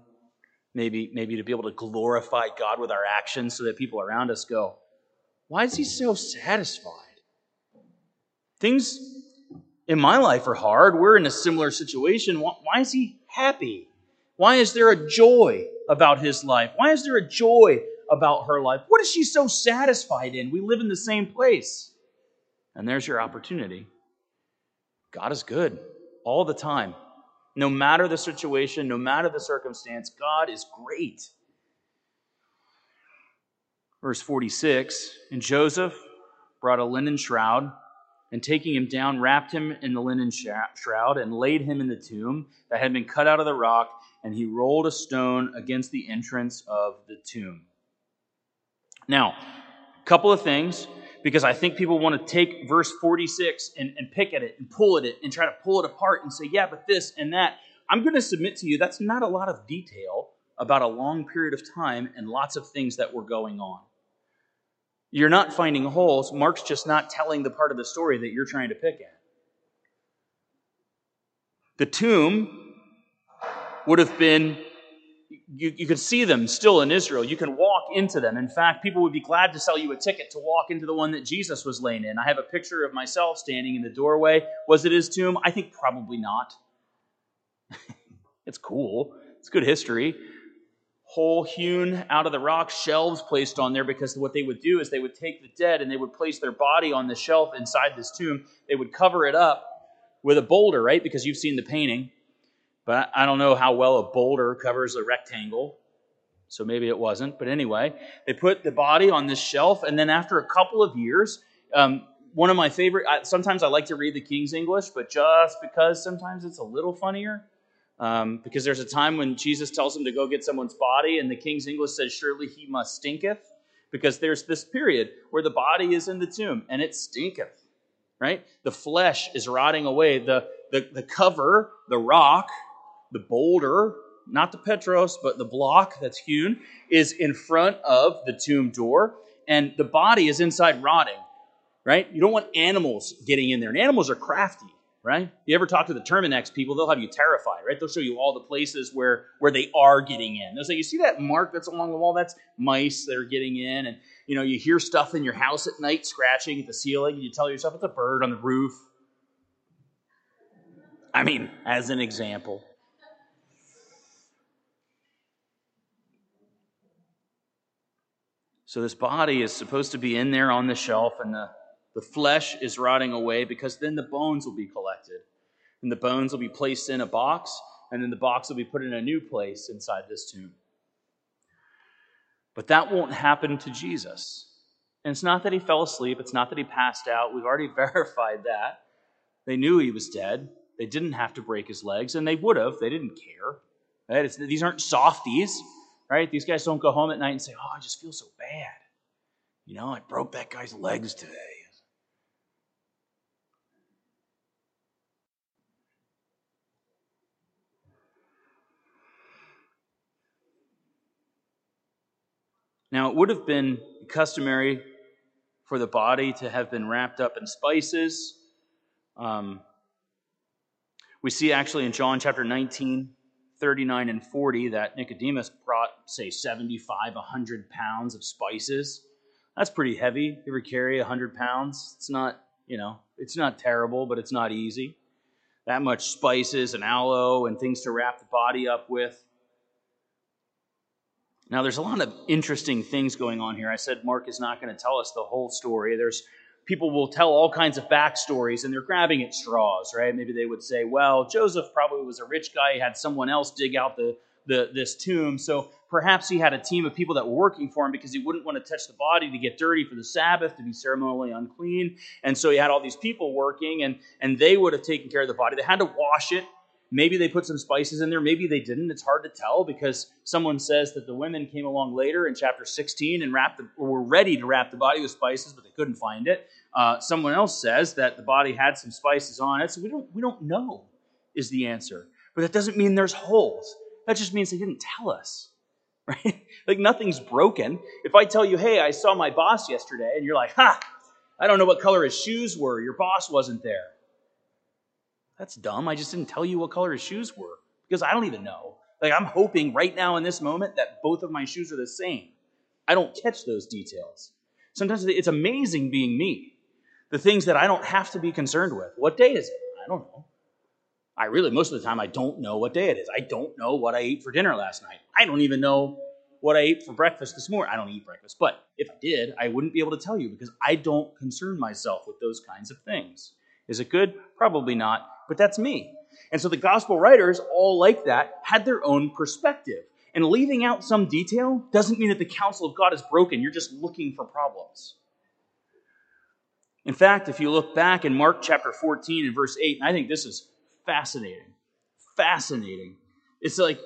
Speaker 1: maybe maybe to be able to glorify God with our actions so that people around us go, "Why is he so satisfied?" Things in my life are hard. We're in a similar situation. Why is he happy? Why is there a joy about his life? Why is there a joy about her life? What is she so satisfied in? We live in the same place. And there's your opportunity. God is good all the time. No matter the situation, no matter the circumstance, God is great. Verse 46 And Joseph brought a linen shroud, and taking him down, wrapped him in the linen shroud, and laid him in the tomb that had been cut out of the rock, and he rolled a stone against the entrance of the tomb. Now, a couple of things because I think people want to take verse 46 and, and pick at it and pull at it and try to pull it apart and say, yeah, but this and that. I'm going to submit to you that's not a lot of detail about a long period of time and lots of things that were going on. You're not finding holes. Mark's just not telling the part of the story that you're trying to pick at. The tomb would have been, you, you could see them still in Israel. You can walk into them. In fact, people would be glad to sell you a ticket to walk into the one that Jesus was laying in. I have a picture of myself standing in the doorway. Was it his tomb? I think probably not. [laughs] it's cool, it's good history hole hewn out of the rock, shelves placed on there because what they would do is they would take the dead and they would place their body on the shelf inside this tomb. They would cover it up with a boulder, right? Because you've seen the painting. But I don't know how well a boulder covers a rectangle. So maybe it wasn't. But anyway, they put the body on this shelf. And then after a couple of years, um, one of my favorite, sometimes I like to read the King's English, but just because sometimes it's a little funnier. Um, because there's a time when Jesus tells him to go get someone's body, and the King's English says, Surely he must stinketh. Because there's this period where the body is in the tomb and it stinketh, right? The flesh is rotting away. The, the, the cover, the rock, the boulder, not the Petros, but the block that's hewn, is in front of the tomb door, and the body is inside rotting, right? You don't want animals getting in there. And animals are crafty right? You ever talk to the Terminix people, they'll have you terrified, right? They'll show you all the places where, where they are getting in. They'll say, you see that mark that's along the wall? That's mice that are getting in. And, you know, you hear stuff in your house at night scratching at the ceiling, and you tell yourself it's a bird on the roof. I mean, as an example. So this body is supposed to be in there on the shelf, and the the flesh is rotting away because then the bones will be collected. And the bones will be placed in a box, and then the box will be put in a new place inside this tomb. But that won't happen to Jesus. And it's not that he fell asleep, it's not that he passed out. We've already [laughs] verified that. They knew he was dead. They didn't have to break his legs, and they would have. They didn't care. Right? These aren't softies, right? These guys don't go home at night and say, Oh, I just feel so bad. You know, I broke that guy's legs today. Now, it would have been customary for the body to have been wrapped up in spices. Um, we see actually in John chapter 19, 39 and 40 that Nicodemus brought, say, 75, 100 pounds of spices. That's pretty heavy. You ever carry 100 pounds? It's not, you know, it's not terrible, but it's not easy. That much spices and aloe and things to wrap the body up with. Now, there's a lot of interesting things going on here. I said Mark is not going to tell us the whole story. There's people will tell all kinds of backstories and they're grabbing at straws, right? Maybe they would say, well, Joseph probably was a rich guy. He had someone else dig out the, the, this tomb. So perhaps he had a team of people that were working for him because he wouldn't want to touch the body to get dirty for the Sabbath, to be ceremonially unclean. And so he had all these people working and, and they would have taken care of the body. They had to wash it Maybe they put some spices in there. Maybe they didn't. It's hard to tell because someone says that the women came along later in chapter 16 and wrapped the, were ready to wrap the body with spices, but they couldn't find it. Uh, someone else says that the body had some spices on it. So we don't, we don't know is the answer. But that doesn't mean there's holes. That just means they didn't tell us. [laughs] Right? like nothing's broken. If I tell you, hey, I saw my boss yesterday, and you're like, ha, I don't know what color his shoes were. Your boss wasn't there. That's dumb. I just didn't tell you what color his shoes were because I don't even know. Like, I'm hoping right now in this moment that both of my shoes are the same. I don't catch those details. Sometimes it's amazing being me. The things that I don't have to be concerned with. What day is it? I don't know. I really, most of the time, I don't know what day it is. I don't know what I ate for dinner last night. I don't even know what I ate for breakfast this morning. I don't eat breakfast, but if I did, I wouldn't be able to tell you because I don't concern myself with those kinds of things. Is it good? Probably not but that's me. And so the gospel writers, all like that, had their own perspective. And leaving out some detail doesn't mean that the counsel of God is broken. You're just looking for problems. In fact, if you look back in Mark chapter 14 and verse 8, and I think this is fascinating. Fascinating. It's like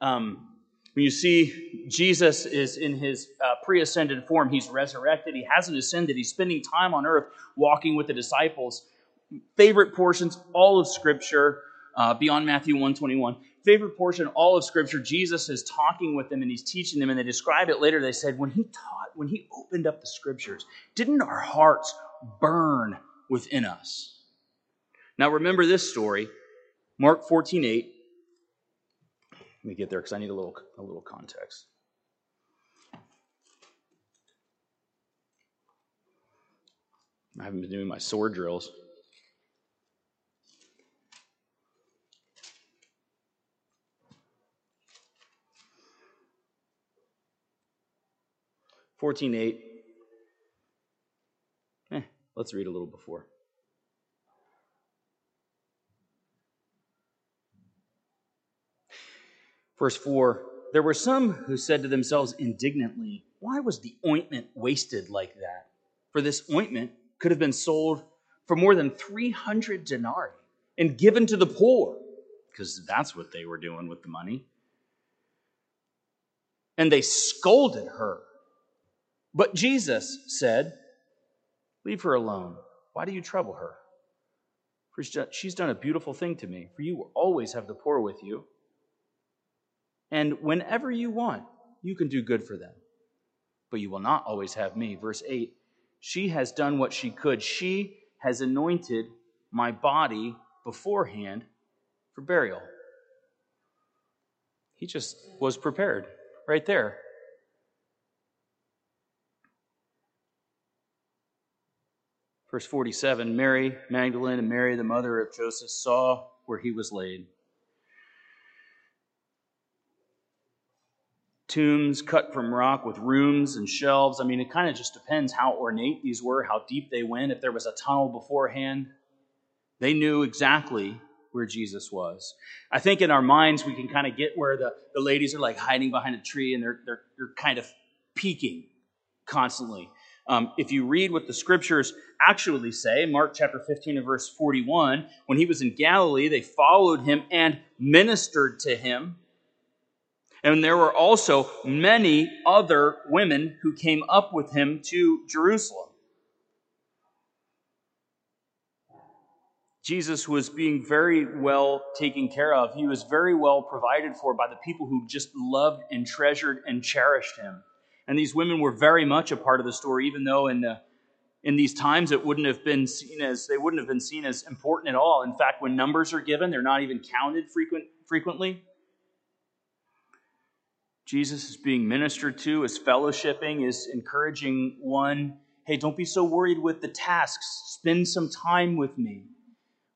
Speaker 1: um, when you see Jesus is in his uh, pre ascended form, he's resurrected, he hasn't ascended, he's spending time on earth walking with the disciples. Favorite portions, all of Scripture, uh, beyond Matthew 121. Favorite portion, all of Scripture, Jesus is talking with them and he's teaching them, and they describe it later. They said, when he taught, when he opened up the Scriptures, didn't our hearts burn within us? Now remember this story, Mark 14 8. Let me get there because I need a little, a little context. I haven't been doing my sword drills. Fourteen eight. Eh, let's read a little before. Verse 4 There were some who said to themselves indignantly, Why was the ointment wasted like that? For this ointment could have been sold for more than 300 denarii and given to the poor, because that's what they were doing with the money. And they scolded her. But Jesus said, Leave her alone. Why do you trouble her? For she's done a beautiful thing to me, for you will always have the poor with you and whenever you want, you can do good for them. But you will not always have me. Verse 8 She has done what she could. She has anointed my body beforehand for burial. He just was prepared right there. Verse 47 Mary Magdalene and Mary, the mother of Joseph, saw where he was laid tombs cut from rock with rooms and shelves. I mean, it kind of just depends how ornate these were, how deep they went. If there was a tunnel beforehand, they knew exactly where Jesus was. I think in our minds we can kind of get where the, the ladies are like hiding behind a tree and they're, they're, they're kind of peeking constantly. Um, if you read what the scriptures actually say, Mark chapter 15 and verse 41, when he was in Galilee, they followed him and ministered to him and there were also many other women who came up with him to Jerusalem. Jesus was being very well taken care of. He was very well provided for by the people who just loved and treasured and cherished him. And these women were very much a part of the story, even though in the in these times it wouldn't have been seen as they wouldn't have been seen as important at all. In fact, when numbers are given, they're not even counted frequent, frequently. Jesus is being ministered to, is fellowshipping, is encouraging one hey, don't be so worried with the tasks. Spend some time with me.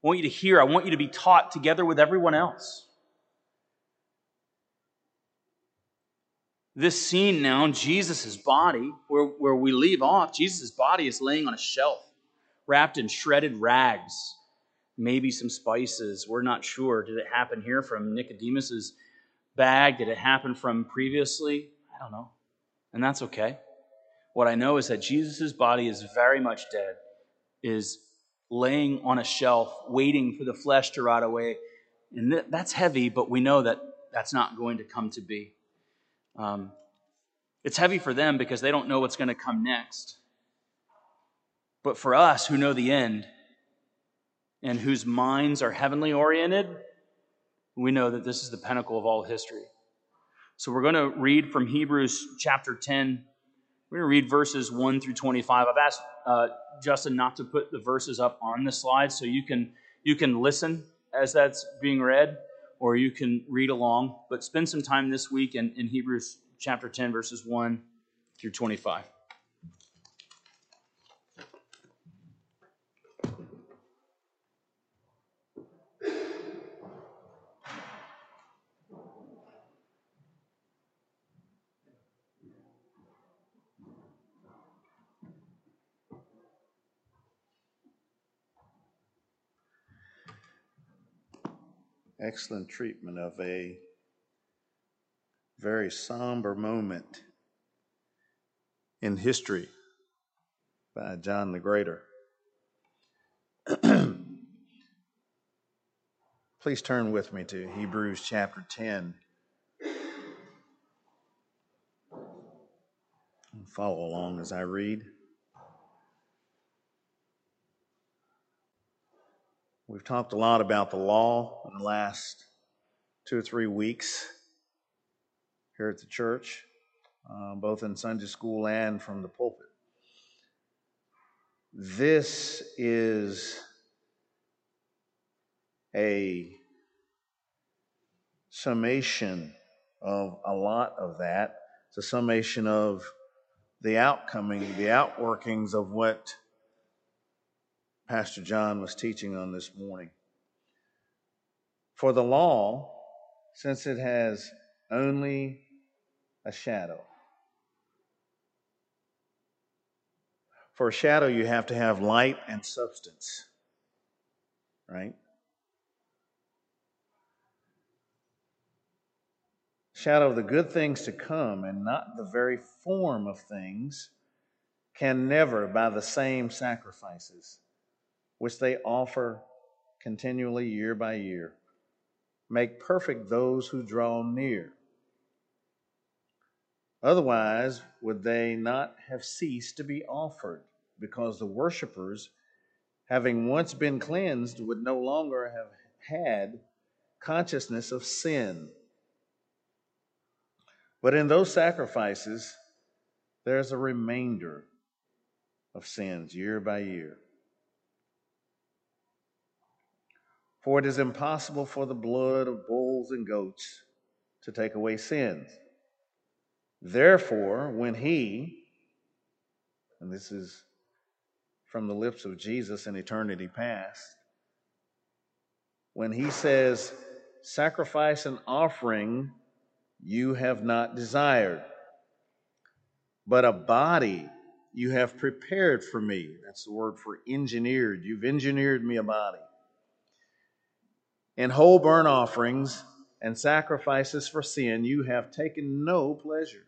Speaker 1: I want you to hear, I want you to be taught together with everyone else. This scene now, Jesus' body, where, where we leave off, Jesus' body is laying on a shelf, wrapped in shredded rags, maybe some spices. We're not sure. Did it happen here from Nicodemus's bag? Did it happen from previously? I don't know. And that's okay. What I know is that Jesus' body is very much dead, is laying on a shelf, waiting for the flesh to rot away. And that's heavy, but we know that that's not going to come to be. Um, it's heavy for them because they don't know what's going to come next. But for us who know the end and whose minds are heavenly oriented, we know that this is the pinnacle of all history. So we're going to read from Hebrews chapter 10. We're going to read verses 1 through 25. I've asked uh, Justin not to put the verses up on the slide so you can, you can listen as that's being read or you can read along. But spend some time this week in, in Hebrews chapter 10, verses 1 through 25.
Speaker 2: excellent treatment of a very somber moment in history by John the Greater. [clears throat] Please turn with me to Hebrews chapter 10. and Follow along as I read. We've talked a lot about the law in the last two or three weeks here at the church, uh, both in Sunday school and from the pulpit. This is a summation of a lot of that. It's a summation of the outcoming, the outworkings of what Pastor John was teaching on this morning. For the law, since it has only a shadow, for a shadow, you have to have light and substance, right? shadow of the good things to come and not the very form of things, can never, by the same sacrifices which they offer continually year by year, make perfect those who draw near. Otherwise, would they not have ceased to be offered, because the worshippers, having once been cleansed, would no longer have had consciousness of sin. But in those sacrifices, there's a remainder of sins year by year. For it is impossible for the blood of bulls and goats to take away sins. Therefore, when he, and this is from the lips of Jesus in eternity past, when he says, sacrifice and offering you have not desired, but a body you have prepared for me. That's the word for engineered. You've engineered me a body. In whole burnt offerings and sacrifices for sin, you have taken no pleasure.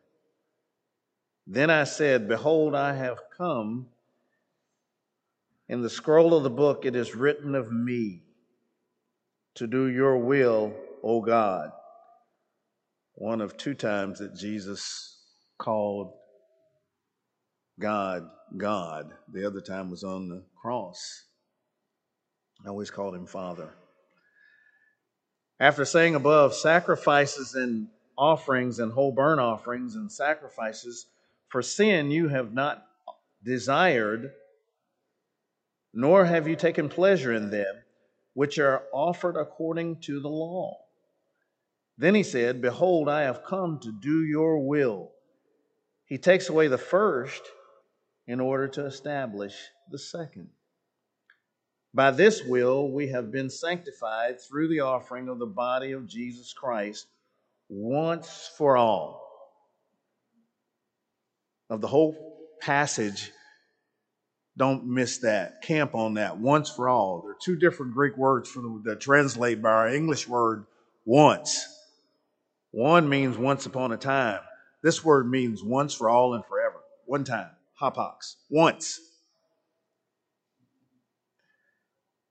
Speaker 2: Then I said, Behold, I have come. In the scroll of the book it is written of me to do your will, O God one of two times that Jesus called God God. The other time was on the cross. I always called him Father. After saying above, sacrifices and offerings and whole burnt offerings and sacrifices for sin you have not desired, nor have you taken pleasure in them, which are offered according to the law. Then he said, Behold, I have come to do your will. He takes away the first in order to establish the second. By this will, we have been sanctified through the offering of the body of Jesus Christ once for all. Of the whole passage, don't miss that. Camp on that. Once for all. There are two different Greek words the, that translate by our English word once. One means once upon a time. This word means once for all and forever. One time. Hapax. Once.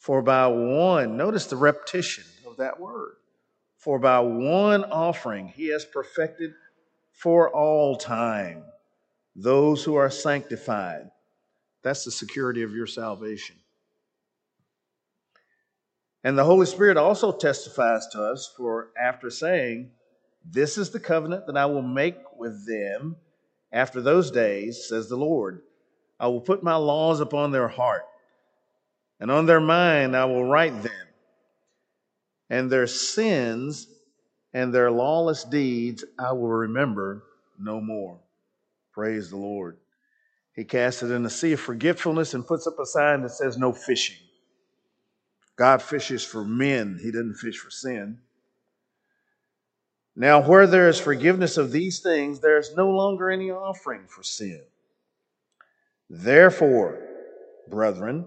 Speaker 2: For by one, notice the repetition of that word, for by one offering he has perfected for all time those who are sanctified. That's the security of your salvation. And the Holy Spirit also testifies to us, for after saying, this is the covenant that I will make with them after those days, says the Lord. I will put my laws upon their heart, and on their mind I will write them. And their sins and their lawless deeds I will remember no more. Praise the Lord. He casts it in the sea of forgetfulness and puts up a sign that says no fishing. God fishes for men, He doesn't fish for sin. Now, where there is forgiveness of these things, there is no longer any offering for sin. Therefore, brethren,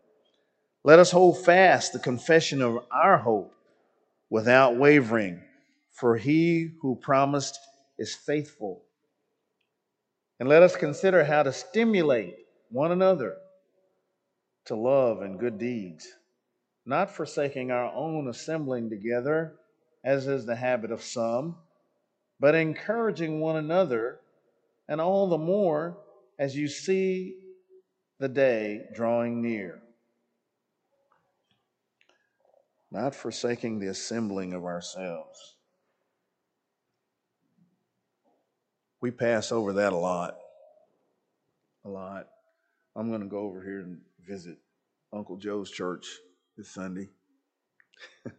Speaker 2: Let us hold fast the confession of our hope without wavering, for he who promised is faithful. And let us consider how to stimulate one another to love and good deeds, not forsaking our own assembling together, as is the habit of some, but encouraging one another, and all the more as you see the day drawing near. Not forsaking the assembling of ourselves. We pass over that a lot. A lot. I'm going to go over here and visit Uncle Joe's church this Sunday. [laughs]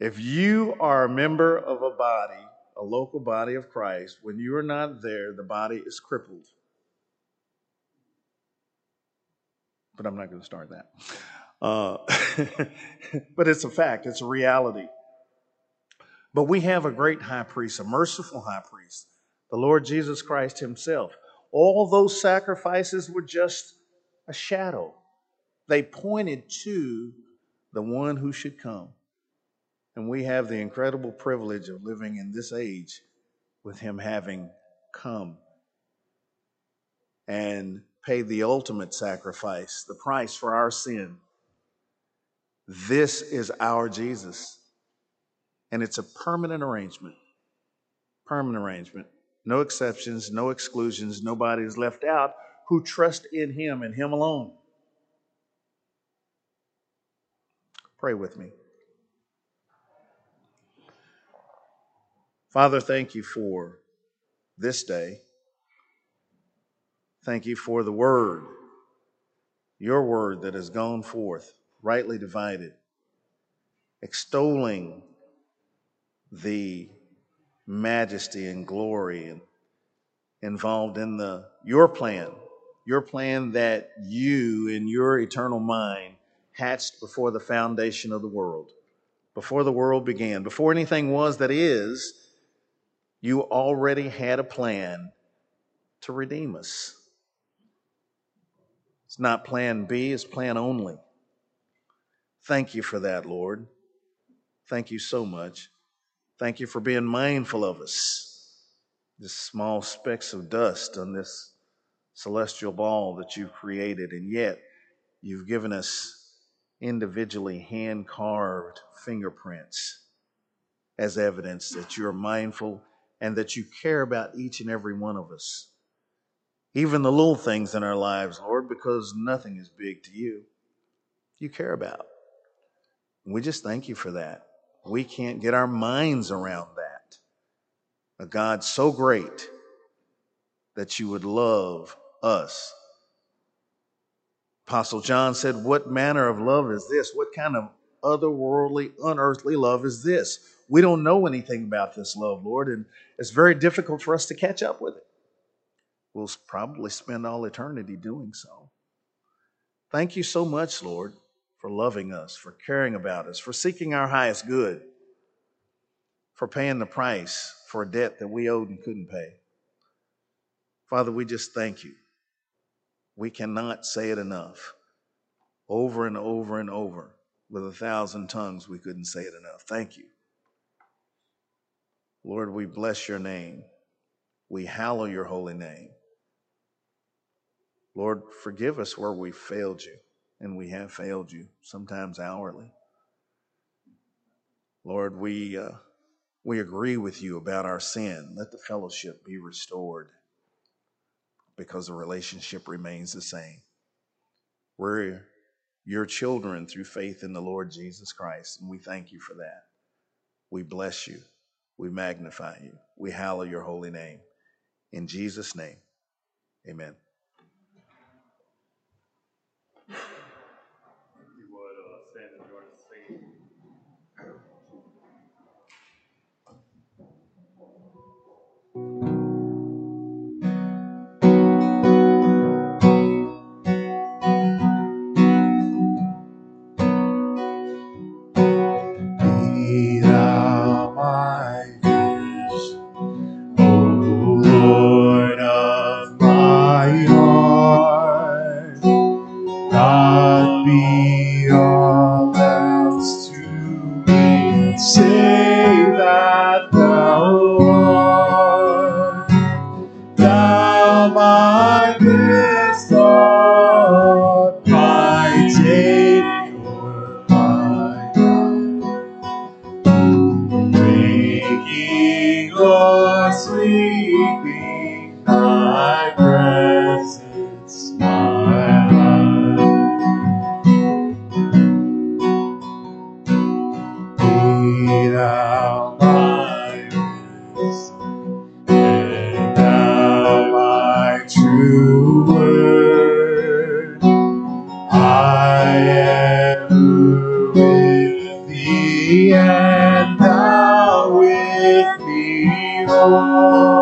Speaker 2: if you are a member of a body, a local body of Christ, when you are not there, the body is crippled. But I'm not going to start that. [laughs] Uh, [laughs] but it's a fact, it's a reality. But we have a great high priest, a merciful high priest, the Lord Jesus Christ Himself. All those sacrifices were just a shadow, they pointed to the one who should come. And we have the incredible privilege of living in this age with Him having come and paid the ultimate sacrifice, the price for our sin. This is our Jesus. And it's a permanent arrangement. Permanent arrangement. No exceptions, no exclusions, nobody is left out who trust in Him and Him alone. Pray with me. Father, thank you for this day. Thank you for the word, your word that has gone forth, rightly divided, extolling the majesty and glory involved in the your plan, your plan that you in your eternal mind hatched before the foundation of the world, before the world began, before anything was that is, you already had a plan to redeem us. It's not plan B, it's plan only. Thank you for that, Lord. Thank you so much. Thank you for being mindful of us, just small specks of dust on this celestial ball that you've created, and yet you've given us individually hand carved fingerprints as evidence that you're mindful and that you care about each and every one of us. Even the little things in our lives, Lord, because nothing is big to you. You care about. We just thank you for that. We can't get our minds around that. A God so great that you would love us. Apostle John said, What manner of love is this? What kind of otherworldly, unearthly love is this? We don't know anything about this love, Lord, and it's very difficult for us to catch up with it. We'll probably spend all eternity doing so. Thank you so much, Lord, for loving us, for caring about us, for seeking our highest good, for paying the price for a debt that we owed and couldn't pay. Father, we just thank you. We cannot say it enough. Over and over and over. With a thousand tongues, we couldn't say it enough. Thank you. Lord, we bless your name. We hallow your holy name. Lord, forgive us where we failed you and we have failed you, sometimes hourly. Lord, we, uh, we agree with you about our sin. Let the fellowship be restored because the relationship remains the same. We're your children through faith in the Lord Jesus Christ, and we thank you for that. We bless you. We magnify you. We hallow your holy name. In Jesus' name, Amen.
Speaker 3: Me,